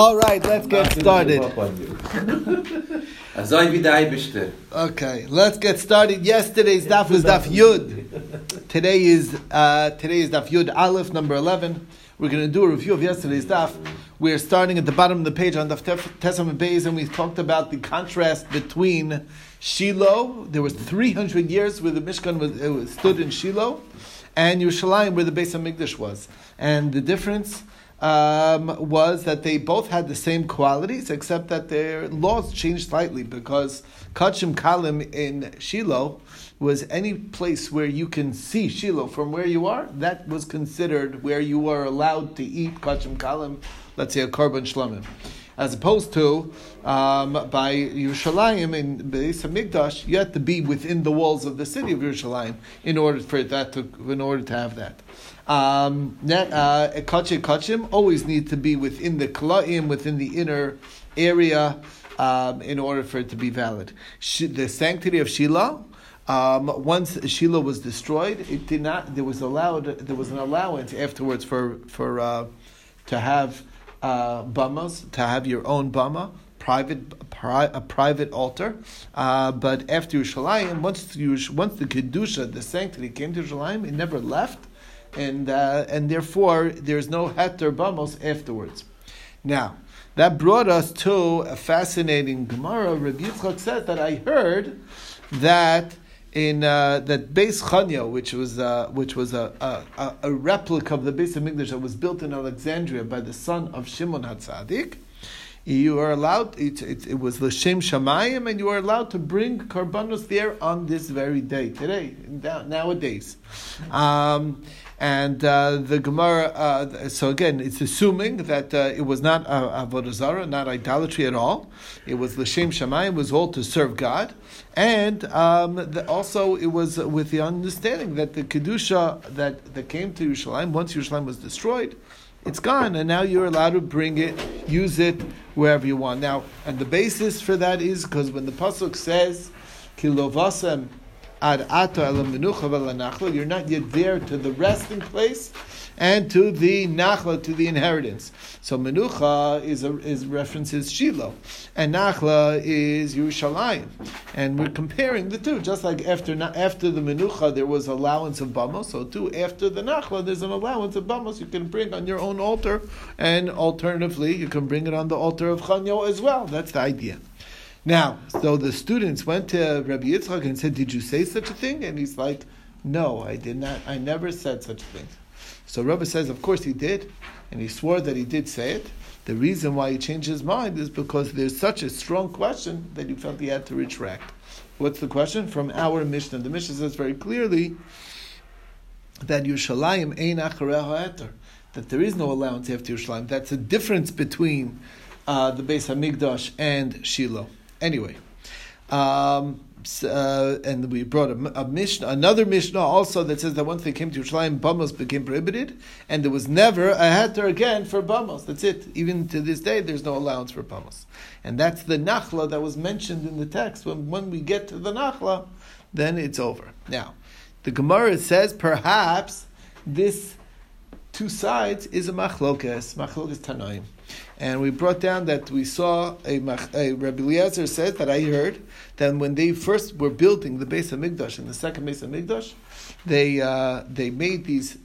All right, let's get started. Azoi wie der Eibischte. Okay, let's get started. Yesterday's daf was daf Yud. Today is uh, today is daf Yud Aleph number eleven. We're going to do a review of yesterday's daf. We're starting at the bottom of the page on daf Tesam and Beis, and we talked about the contrast between Shiloh. There was three hundred years where the Mishkan was, it was stood in Shiloh, and Yerushalayim where the Beis Hamikdash was, and the difference um, was that they both had the same qualities, except that their laws changed slightly because Kachim Kalim in Shiloh was any place where you can see Shiloh from where you are. That was considered where you were allowed to eat Kachim Kalim, let's say a Korban Shlomim. As opposed to um, by Yerushalayim in Beis Hamikdash, you had to be within the walls of the city of Yerushalayim in order for that to, in order to have that. Um, uh, kachim kachim always need to be within the klaim, within the inner area, um, in order for it to be valid. the sanctity of Shiloh. Um, once Shiloh was destroyed, it did not. There was allowed. There was an allowance afterwards for for uh, to have uh, bamas, to have your own bama, private pri- a private altar. Uh, but after Yerushalayim, once once the kedusha, the sanctity came to Yerushalayim, it never left, and uh, and therefore there's no heter bamos afterwards. Now. That brought us to a fascinating Gemara. Rabbi Yitzchak says that I heard that in uh, that Beis Chanya, which was uh, which was a, a, a, replica of the base of Hamikdash that was built in Alexandria by the son of Shimon Hatzadik, you are allowed. It, it, it was l'shem shamayim, and you are allowed to bring karbanos there on this very day today nowadays. Um, and uh, the Gemara, uh, so again, it's assuming that uh, it was not uh, avodah zarah, not idolatry at all. It was l'shem shamayim, was all to serve God, and um, the, also it was with the understanding that the kedusha that, that came to Yerushalayim once Yerushalayim was destroyed, it's gone, and now you're allowed to bring it, use it wherever you want. Now, and the basis for that is because when the pasuk says kilovasem ad ato you're not yet there to the resting place and to the nachla, to the inheritance. So menucha is a, is references Shiloh, and nachla is Yerushalayim, and we're comparing the two. Just like after after the menucha there was allowance of bamos, so too after the nachla there's an allowance of bamos you can bring on your own altar, and alternatively you can bring it on the altar of Chanyo as well. That's the idea. Now, so the students went to Rabbi Yitzchak and said, "Did you say such a thing?" And he's like, "No, I did not. I never said such a thing." So Rabbi says, "Of course he did, and he swore that he did say it." The reason why he changed his mind is because there's such a strong question that he felt he had to retract. What's the question? From our Mishnah. The Mishnah says very clearly that Yerushalayim ein achareha that there is no allowance after Yerushalayim. That's a difference between uh, the Beis Hamikdash and Shiloh. Anyway, um, uh, and we brought a, a Mishnah, another Mishnah also that says that once they came to Yerushalayim, Bamos became prohibited, and there was never a heter again for Bamos. That's it. Even to this day, there's no allowance for Bamos. And that's the Nachla that was mentioned in the text. When, when we get to the Nachla, then it's over. Now, the Gemara says perhaps this two sides is a machlokes, machlokes tanoim. And we brought down that we saw a, a Rabbi Eliezer says that I heard that when they first were building the base of Hamikdash and the second Beis Hamikdash, they uh, they made these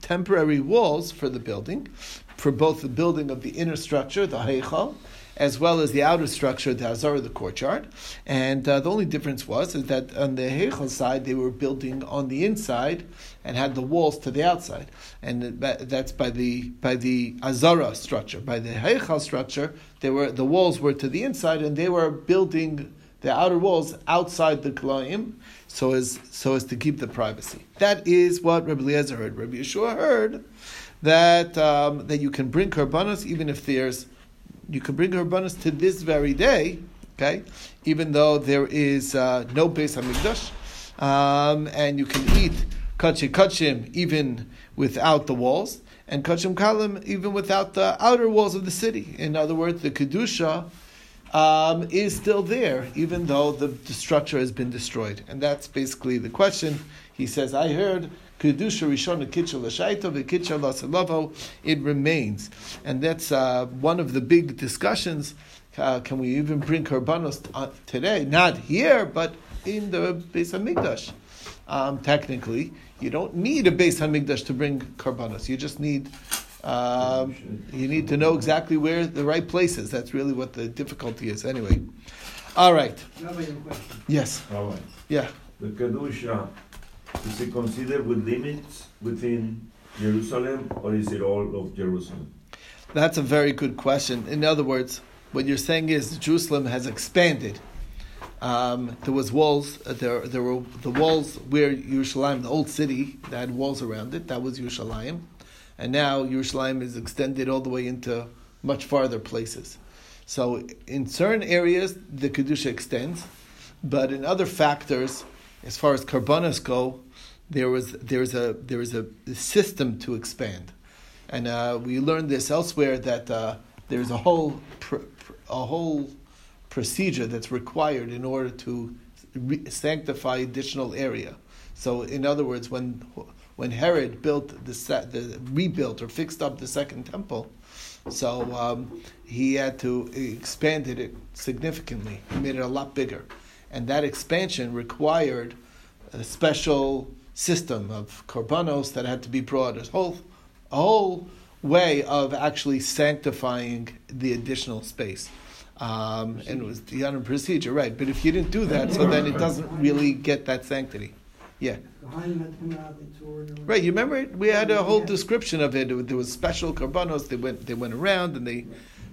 temporary walls for the building, for both the building of the inner structure, the Heichal, as well as the outer structure, the Azara, the courtyard. And uh, the only difference was is that on the Heichal side, they were building on the inside and had the walls to the outside. And that's by the by the Azara structure. By the Heichal structure, they were the walls were to the inside, and they were building the outer walls outside the Kalaim, so as so as to keep the privacy. That is what Rabbi Eliezer heard. Rabbi Yeshua heard that um, that you can bring karbanos even if there's you can bring karbanos to this very day, okay, even though there is uh, no base Hamikdash, um, and you can eat kachim kachim even without the walls, and kachim kalim even without the outer walls of the city. In other words, the kedusha um, is still there, even though the, structure has been destroyed. And that's basically the question He says, I heard it remains. And that's uh, one of the big discussions. Uh, can we even bring Karbanos uh, today? Not here, but in the Beis HaMikdash. Um, technically, you don't need a Beis HaMikdash to bring Karbanos. You just need um, you need to know exactly where the right place is. That's really what the difficulty is. Anyway, all right. Yes. All right. Yeah. The Kedusha, is it considered with limits within Jerusalem or is it all of Jerusalem? That's a very good question. In other words, what you're saying is Jerusalem has expanded. Um, there was walls. Uh, there, there were the walls where Yerushalayim, the old city, that had walls around it. That was Yerushalayim, and now Yerushalayim is extended all the way into much farther places. So in certain areas, the kedusha extends, but in other factors, as far as karbanos go, there was there's a there is a system to expand, and uh, we learned this elsewhere that uh, there's a whole pr- pr- a whole procedure that's required in order to re- sanctify additional area. So, in other words, when when Herod built the, the rebuilt or fixed up the second temple, so um, he had to expanded it significantly. He made it a lot bigger, and that expansion required a special system of korbanos that had to be brought. A whole, a whole way of actually sanctifying the additional space. Um, and it was the other procedure, right? But if you didn't do that, so then it doesn't really get that sanctity. Yeah. Right. You remember it? We had a whole description of it. There was special karbanos. They went. They went around and they.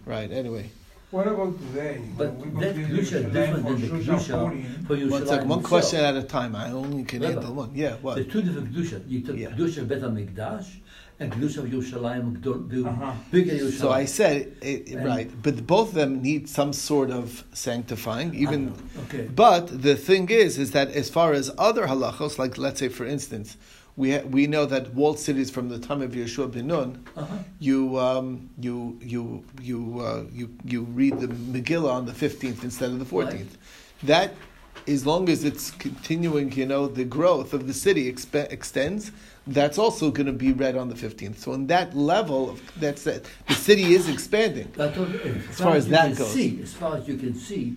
Right. Anyway. What about today? But that kedusha is different than the kedusha for Yerushalayim One second. One question at a time. I only can Rabbi, handle one. Yeah. The What? two different kedusha. You took Yeah. kedusha of Bet Hamikdash and kedusha of Yerushalayim, Gdol- the Uh-huh. bigger Yerushalayim. So I said it, And- right, but both of them need some sort of sanctifying. Even, okay. but the thing is, is that as far as other halachos, like let's say for instance, we ha- we know that walled cities from the time of Yeshua ben Nun, Uh-huh. you um, you you you uh, you you read the Megillah on the fifteenth instead of the fourteenth. That, as long as it's continuing, you know, the growth of the city expe- extends. That's also going to be read on the fifteenth. So on that level, of, that's it. The city is expanding. I thought, as, far as you that can goes. See, as far as you can see,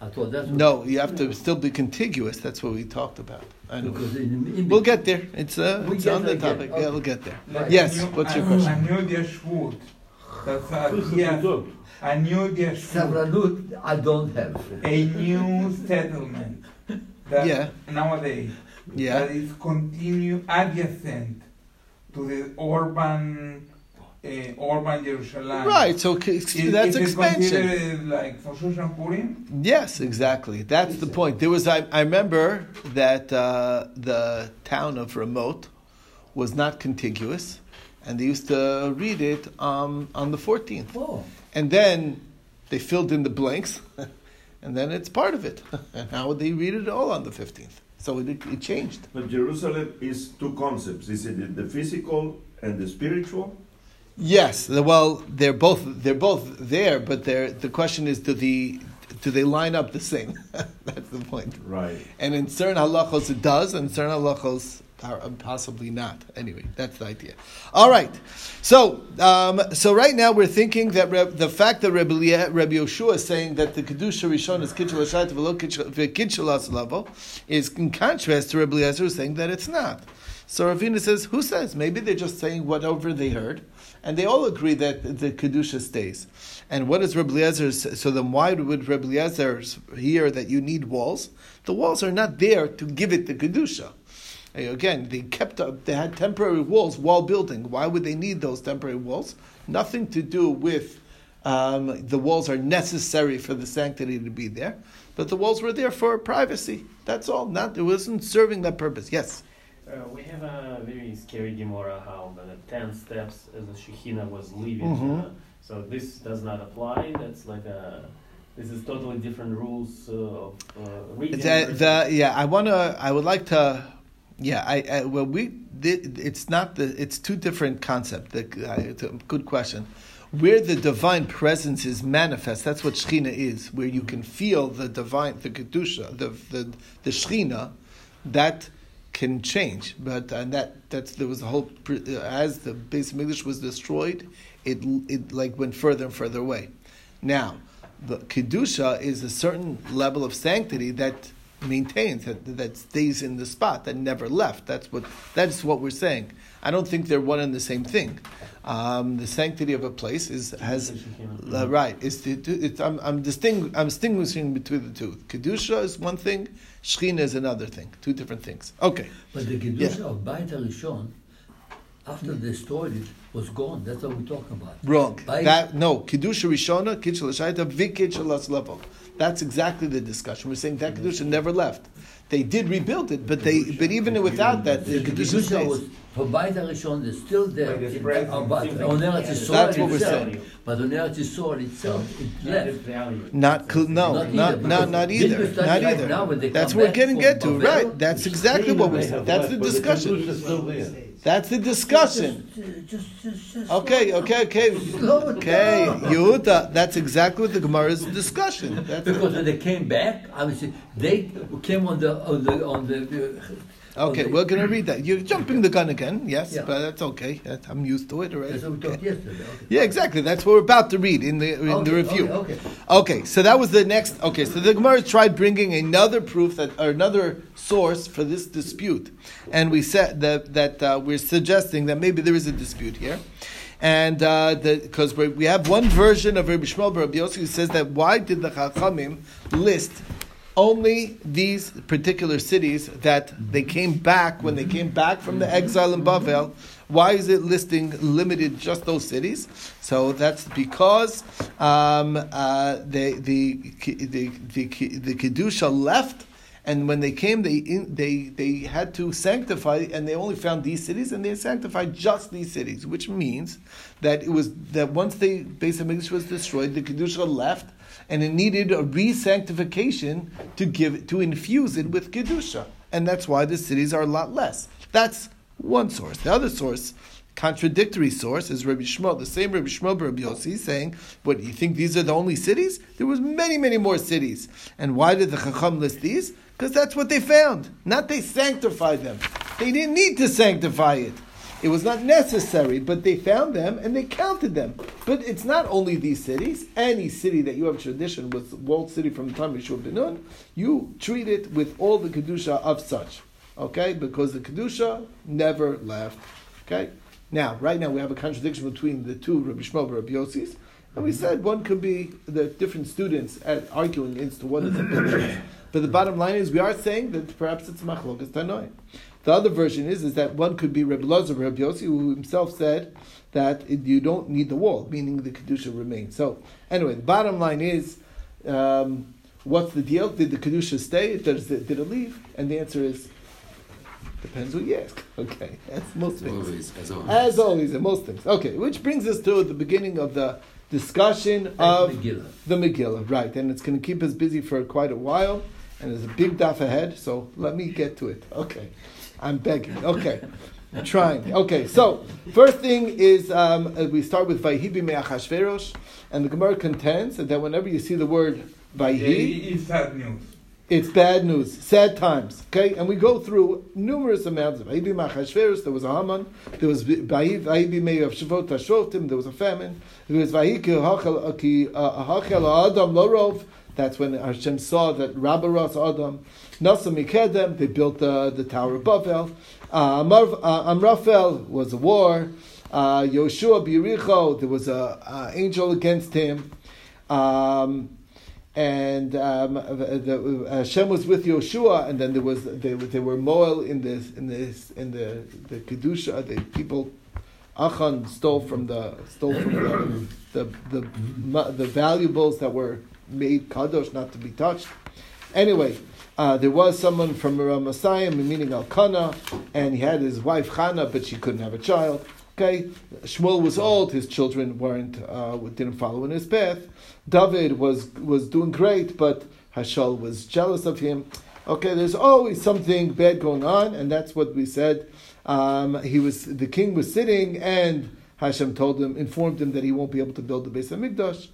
I thought that's what, No, you have to still be contiguous. That's what we talked about. Because in, in We'll get there. It's uh, We it's get on the there again. topic. Okay. Yeah, we'll get there. Right. Yes. New- What's your a- question? A new Yeshvut. That's a, yes, a new Yeshvut. Savranut, I don't have. A new settlement. That Yeah. Nowadays. Yeah. That is continue adjacent to the urban, uh, urban Jerusalem. Right. So c- Is, that's is it expansion. considered like for Shushan Purim? Yes, exactly. That's the point. There was I, I remember that uh, the town of Ramot was not contiguous, and they used to read it um, on the 14th. Oh, And then they filled in the blanks, and then it's part of it. And now they read it all on the 15th. So it, it changed. But Jerusalem is two concepts. Is it the physical and the spiritual? Yes, well, they're both they're both there, but they're, the question is, do the do they line up the same? That's the point. Right. And in certain halachos it does, and certain halachos are possibly not. Anyway, that's the idea. All right. So, um, so right now we're thinking that the fact that Rabbi, Rabbi is saying that the kedusha rishon is kitchel hashayt v'lo kitchel level is in contrast to Rabbi who's saying that it's not. So Ravina says, who says? Maybe they're just saying whatever they heard, and they all agree that the kedusha stays. And what does Rabbi Eliezer? So then, why would Rabbi Eliezer hear that you need walls? The walls are not there to give it the kedusha. Again, they kept up. They had temporary walls while building. Why would they need those temporary walls? Nothing to do with um, the walls are necessary for the sanctity to be there, but the walls were there for privacy. That's all. Not it wasn't serving that purpose. Yes. Uh, we have a very scary Gemara how the ten steps as the Shekhinah was leaving. Mhm. Uh, so this does not apply. That's like a. This is totally different rules uh, of uh, reading. The, the, yeah, I want to. I would like to. Yeah, I, I well, we. It's not the. It's two different concepts. The, uh, good question. Where the divine presence is manifest, that's what Shechina is. Where you can feel the divine, the kedusha, the the the Shechina, that can change, but and that that's there was a whole uh, as the base of English was destroyed, it it like went further and further away. Now, the kedusha is a certain level of sanctity that maintains that that stays in the spot that never left. That's what that's what we're saying. I don't think they're one and the same thing. Um, the sanctity of a place is has uh, right. It's, the- it's, I'm I'm, distingu- I'm distinguishing between the two. Kedusha is one thing, Shechina is another thing. Two different things. Okay. But the Kedusha of Beit HaRishon, after they destroyed it, was gone. That's what we're talking about. Wrong. Beit- That no kedusha rishona kitchel shaita vikitchel level. That's exactly the discussion. We're saying that kedusha mm-hmm. never left. They did rebuild it, but they but even without that, the The kedusha Kedusha was stays. for Beit HaRishon is still there. Like the in- spread on from Beit- Simcha. on Eretz Yisrael That's what we're itself. saying. But on Eretz Yisrael itself, it Yeah, left. value. Not cl- no, Not not either, not because not either, not right either. now That's what we're getting from get to, Babel? right? That's exactly what we're saying. That's the discussion. still. That's the discussion. Just, just, just, just Okay, slow okay, okay, Slow it okay. Yehuda. That's exactly what the Gemara's discussion. That's Because when they came back, obviously they came on the on the on the. uh, okay. on We're gonna read that. You're jumping the gun again, yes, Yeah. but that's okay. I'm used to it already. That's what we Okay. talked yesterday. Okay. Yeah, exactly. That's what we're about to read in the in the review. Okay. okay. So that was the next. Okay, so the Gemara tried bringing another proof that or another source for this dispute, and we said that that uh, we're suggesting that maybe there is a dispute here, and because we we have one version of Rabbi Shmuel Bar Rabbi Yossi who says that why did the Chachamim list only these particular cities that they came back when they came back from the exile in Bavel. Why is it listing limited just those cities? So that's because um, uh, the, the, the, the, the Kedusha left, and when they came, they, in, they, they had to sanctify, and they only found these cities, and they sanctified just these cities, which means that it was that once the base of English was destroyed, the Kedusha left, and it needed a re-sanctification to give to infuse it with kedusha, and that's why the cities are a lot less. That's one source. The other source, contradictory source, is Rabbi Shmuel. The same Rabbi Shmuel, Rabbi Yossi, saying, "What you think these are the only cities? There was many, many more cities. And why did the Chacham list these? Because that's what they found. Not they sanctified them. They didn't need to sanctify it." It was not necessary, but they found them and they counted them. But it's not only these cities. Any city that you have tradition with walled city from the time of Yeshua ben Nun, you treat it with all the kedusha of such. Okay, because the kedusha never left. Okay. Now, right now we have a contradiction between the two Rabbi Shmuel and Rabbi Yossis, and we said one could be the different students at arguing as to what is the. But the bottom line is we are saying that perhaps it's machlokas tanoi. The other version is is that one could be Rabbi Lazar Rabbi Yossi, who himself said that you don't need the wall, meaning the kedusha remains. So anyway, the bottom line is, um, what's the deal? Did the kedusha stay? Does it, did it leave? And the answer is depends who you ask. Okay, that's most things. Always, as always. As always, in most things. Okay, which brings us to the beginning of the discussion of Megillah. the Megillah, right? And it's going to keep us busy for quite a while, and there's a big daf ahead. So let me get to it. Okay, I'm begging. Okay, I'm trying. Okay, so first thing is um, uh, we start with Vayhi Achashverosh, and the Gemara contends that whenever you see the word Vayhi, It's sad news. it's bad news, sad times. Okay, and we go through numerous amounts of Vayhi Achashverosh. There was a Haman. There was Vayhi Vayhi of Shavot Tashrotim. There was a famine. There was Vayhi Ki Hachel uh, Hachel Adam Lorov. That's when Hashem saw that Rabba Ras Adam, Mikedem, they built uh, the Tower of Bavel. Uh, Amar, uh, Amrafel was a war. Uh, Yoshua Biricho, there was an angel against him. Um, and um, the, uh, Hashem was with Yoshua, and then there was they, they were Moel in this in this in the the kedusha. The people Achan stole from the stole from the the the, the, the valuables that were made kadosh, not to be touched. Anyway, uh, there was someone from Ramasayim, meaning Elkanah, and he had his wife Chana, but she couldn't have a child. Okay, Shmuel was old; his children weren't uh, didn't follow in his path. David was was doing great, but Hashal was jealous of him. Okay, there's always something bad going on, and that's what we said. Um, he was the king was sitting, and Hashem told him, informed him that he won't be able to build the base of Mikdash.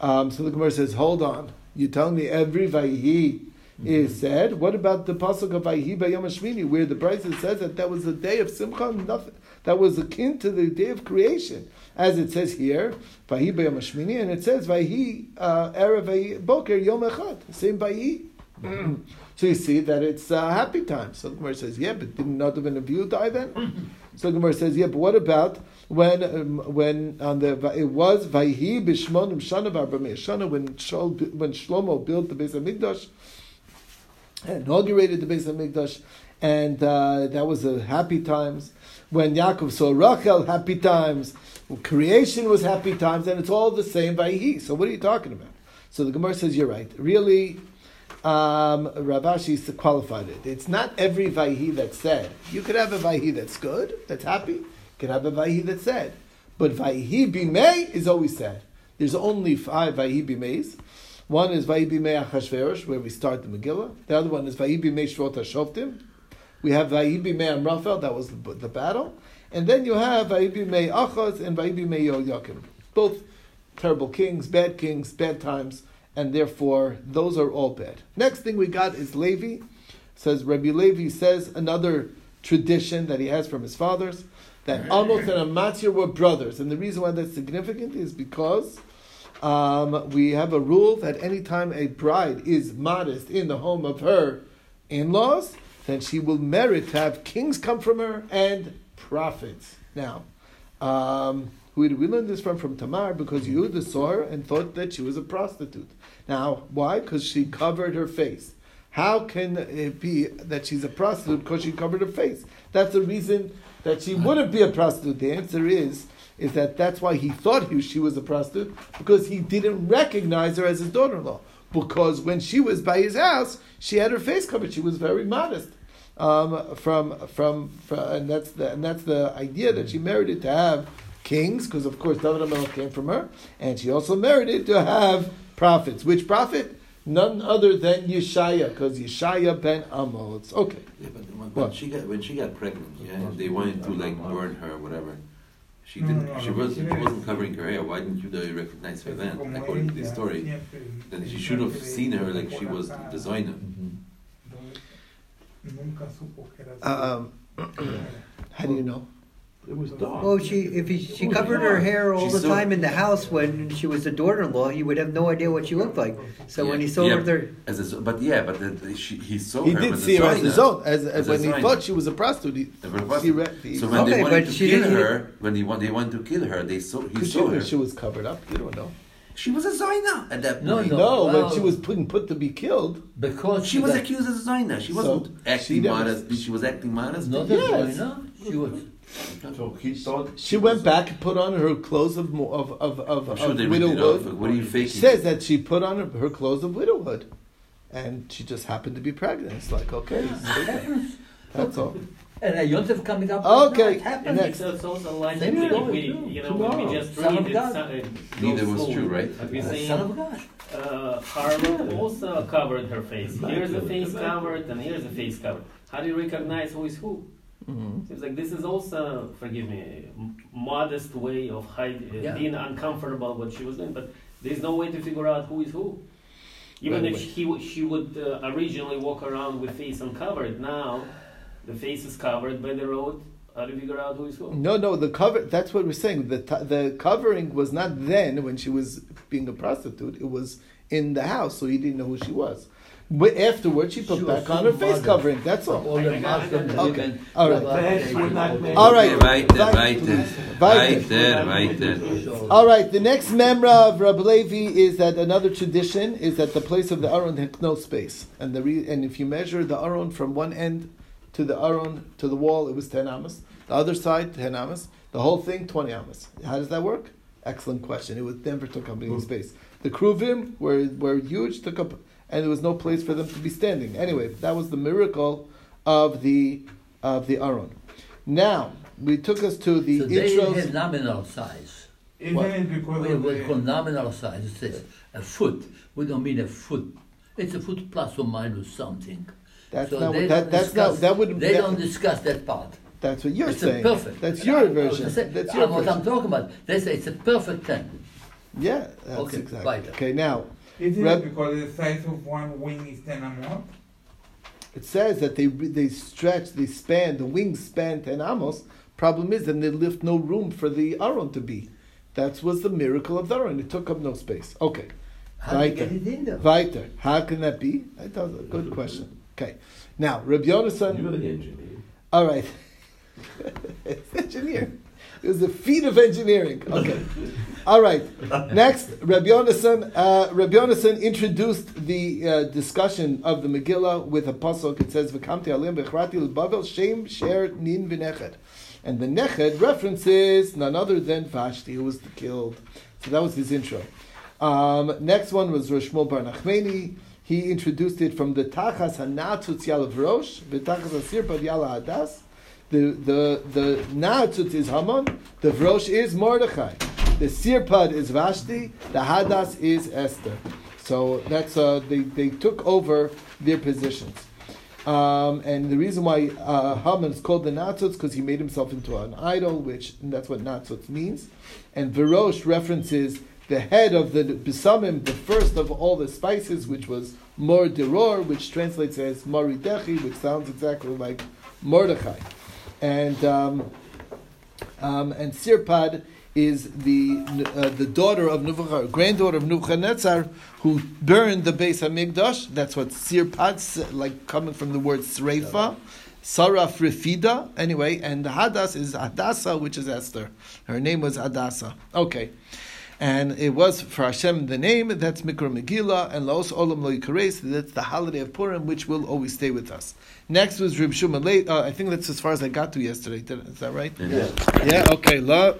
Um, so the Gemara says, "Hold on, you're telling me every Vayhi is said. What about the pasuk of Vayhi Bayom Hashmini, where the Brisa says that that was the day of Simcha, nothing, that was akin to the day of creation, as it says here, Vayhi Bayom Hashmini, and it says Vayhi uh, Erev Boker Yom Echad, same Vayhi. so you see that it's uh, happy time. So the Gemara says, yeah, but didn't Nadav and Abihu die then? so the Gemara says, yeah, but what about when um, when on the it was Vayhi Bishmonim Shana Shana when Shol, when Shlomo built the Beis Hamikdash, inaugurated the Beis Hamikdash, and uh, that was a happy times. When Yaakov saw Rachel, happy times. Creation was happy times, and it's all the same Vayhi. So what are you talking about? So the Gemara says you're right. Really, um, Rav Ashi qualified it. It's not every Vayhi that's said. You could have a Vayhi that's good, that's happy. Could have a Vayhi that's sad. But Vayhi Bimei is always sad. There's only five Vayhi Bimeis. One is Vayhi Bimei Achashverosh, where we start the Megillah. The other one is Vayhi Bimei Shvot HaShoftim. We have Vayhi Bimei Amraphel, that was the, the battle. And then you have Vayhi Bimei Achaz and Vayhi Bimei Yoyakim. Both terrible kings, bad kings, bad times and therefore those are all bad. Next thing we got is Levi. Says Rabbi Levi says another tradition that he has from his fathers that Amos and Amatzyah were brothers, and the reason why that's significant is because um, we have a rule that anytime a bride is modest in the home of her in-laws, then she will merit to have kings come from her and prophets. Now. Um, did we learn this from? From Tamar, because Yehuda saw her and thought that she was a prostitute. Now, why? Because she covered her face. How can it be that she's a prostitute because she covered her face? That's the reason that she wouldn't be a prostitute. The answer is, is that that's why he thought he, she was a prostitute, because he didn't recognize her as his daughter-in-law. Because when she was by his house, she had her face covered. She was very modest. Um, from, from, from, and that's the and that's the idea that she merited to have kings, because of course David HaMelech came from her, and she also merited to have prophets. Which prophet? None other than Yeshaya, because Yeshaya ben Amos. Okay. Yeah, but when, when she got when she got pregnant, yeah, and they wanted to like burn her or whatever. She didn't. no, no, she wasn't. She she wasn't covering her hair. Why didn't you uh, recognize her then? According to the story, then she should have seen her like she was the siempre designer. Nunca supo que era Um, how do you know? It was dark. Well, she if he, she covered her hair all She's the so- time in the house when she was the daughter-in-law, he would have no idea what she looked like. So when he saw yeah, her there, As a, but yeah, but the, the, she, he saw He her. did as see her as his designer. own, as, as As when he thought she was a prostitute. He, The very first- he re- he- So when Okay, they wanted but to she kill didn't- her, when they want they wanted to kill her, they saw he Could saw you- her. she was covered up. You don't know. She was a Zaina at that No, point. no. No, well- when she was put, put to be killed. Because She was got- accused as a Zaina. She So, wasn't she acting never- modest. She was acting modest. Not Yes. a designer. She was. So he thought She went back and put on her clothes of mo- of of of, I'm sure of they ripped off. widowhood. but What are you faking? She says that she put on her, her clothes of widowhood, and she just happened to be pregnant. It's like okay, that's all. And a Yontif coming up. Okay, It happened. next. It's, it's also like Same we, you know, when we just Son read it, God. Neither was true, right? But we're The saying, Son of God. uh, Harlem also covered her face. Here's a face covered, and here's a face covered. How do you recognize who is who? Mhm. Seems like this is also, forgive me, modest way of hide, uh, Yeah. being uncomfortable what she was doing, but there's no way to figure out who is who. Even Right if he, she would uh, originally walk around with face uncovered, now the face is covered by the road. How do you figure out who is who? No, no, the cover. That's what we're saying. The t- the covering was not then when she was being a prostitute. It was in the house, so he didn't know who she was. But afterwards, she put She back on her face modest. covering. That's all. All the Muslims Okay. even- All right. That's what that meant. All right. Okay, weiter, Weiter. weiter, Weiter. weiter, weiter. All right, the next memra of Rabbi Levi is that another tradition is that the place of the aron had no space, and the re- and if you measure the aron from one end to the aron to the wall, it was ten amas. The other side ten amas. The whole thing twenty amas. How does that work? Excellent question. It was never took up any space. The kruvim were were huge, took up, and there was no place for them to be standing. Anyway, that was the miracle of the of the aron. Now we took us to the So they intros. have nominal size. Isn't What? it because We of we call nominal size. It says a foot. We don't mean a foot. It's a foot plus or minus something. That's So not what, that, don't that's not discuss- that would They that- don't discuss that part. That's what you're it's a saying. perfect. That's your version. say- That's uh, your what I'm talking about. They say it's a perfect ten. Yeah, that's Okay, exactly. weiter. Okay, now Is it Reb- because the size of one wing is ten amot? It says that they they stretch, they span, the wings span ten amos. Problem is, then they left no room for the aron to be. That was the miracle of the aron. It took up no space. Okay. How did Weiter. get it in there? Weiter. How can that be? That's a good question. Okay. Now, Rabbi Yonasan. You're Yonasan. the engineer. All right. it's engineer. It was a feat of engineering. Okay. All right. Next, Rabbi Yonasan. Uh, Rabbi Yonasan introduced the uh, discussion of the Megillah with a pasuk. It says, "V'kamti alim bechrati l'bavel shem sher nin v'neched," and the neched references none other than Vashti, who was killed. So that was his intro. Um, next one was Shmuel Bar Nachmani. He introduced it from the Tachas Hanatzutz Yalav Rosh, the Tachas Asir Yala Hadas. The the the Natzutz is Haman, the Vrosh is Mordechai, the Sirpad is Vashti, the Hadas is Esther. So that's uh, they they took over their positions. Um, and the reason why uh, Haman is called the Natzutz because he made himself into an idol, which that's what Natzutz means. And Verosh references the head of the Bisamim, the first of all the spices, which was Mor Deror, which translates as Moridechi, which sounds exactly like Mordechai. And um, um, and Sirpad is the uh, the daughter of Nebuchadnezzar, granddaughter of Nebuchadnezzar, who burned the base of Hamikdash. That's what Sirpad, like coming from the word Sreifa, Saraf Rifida. Anyway, and the Hadas is Hadassah, which is Esther. Her name was Hadassah. Okay. And it was for Hashem the name, that's Mikra Megillah, and Laos Olam Lo Yikares, that's the holiday of Purim, which will always stay with us. Next was Rib Shumalei, uh, I think that's as far as I got to yesterday, is that right? Yeah. Yeah, okay. La,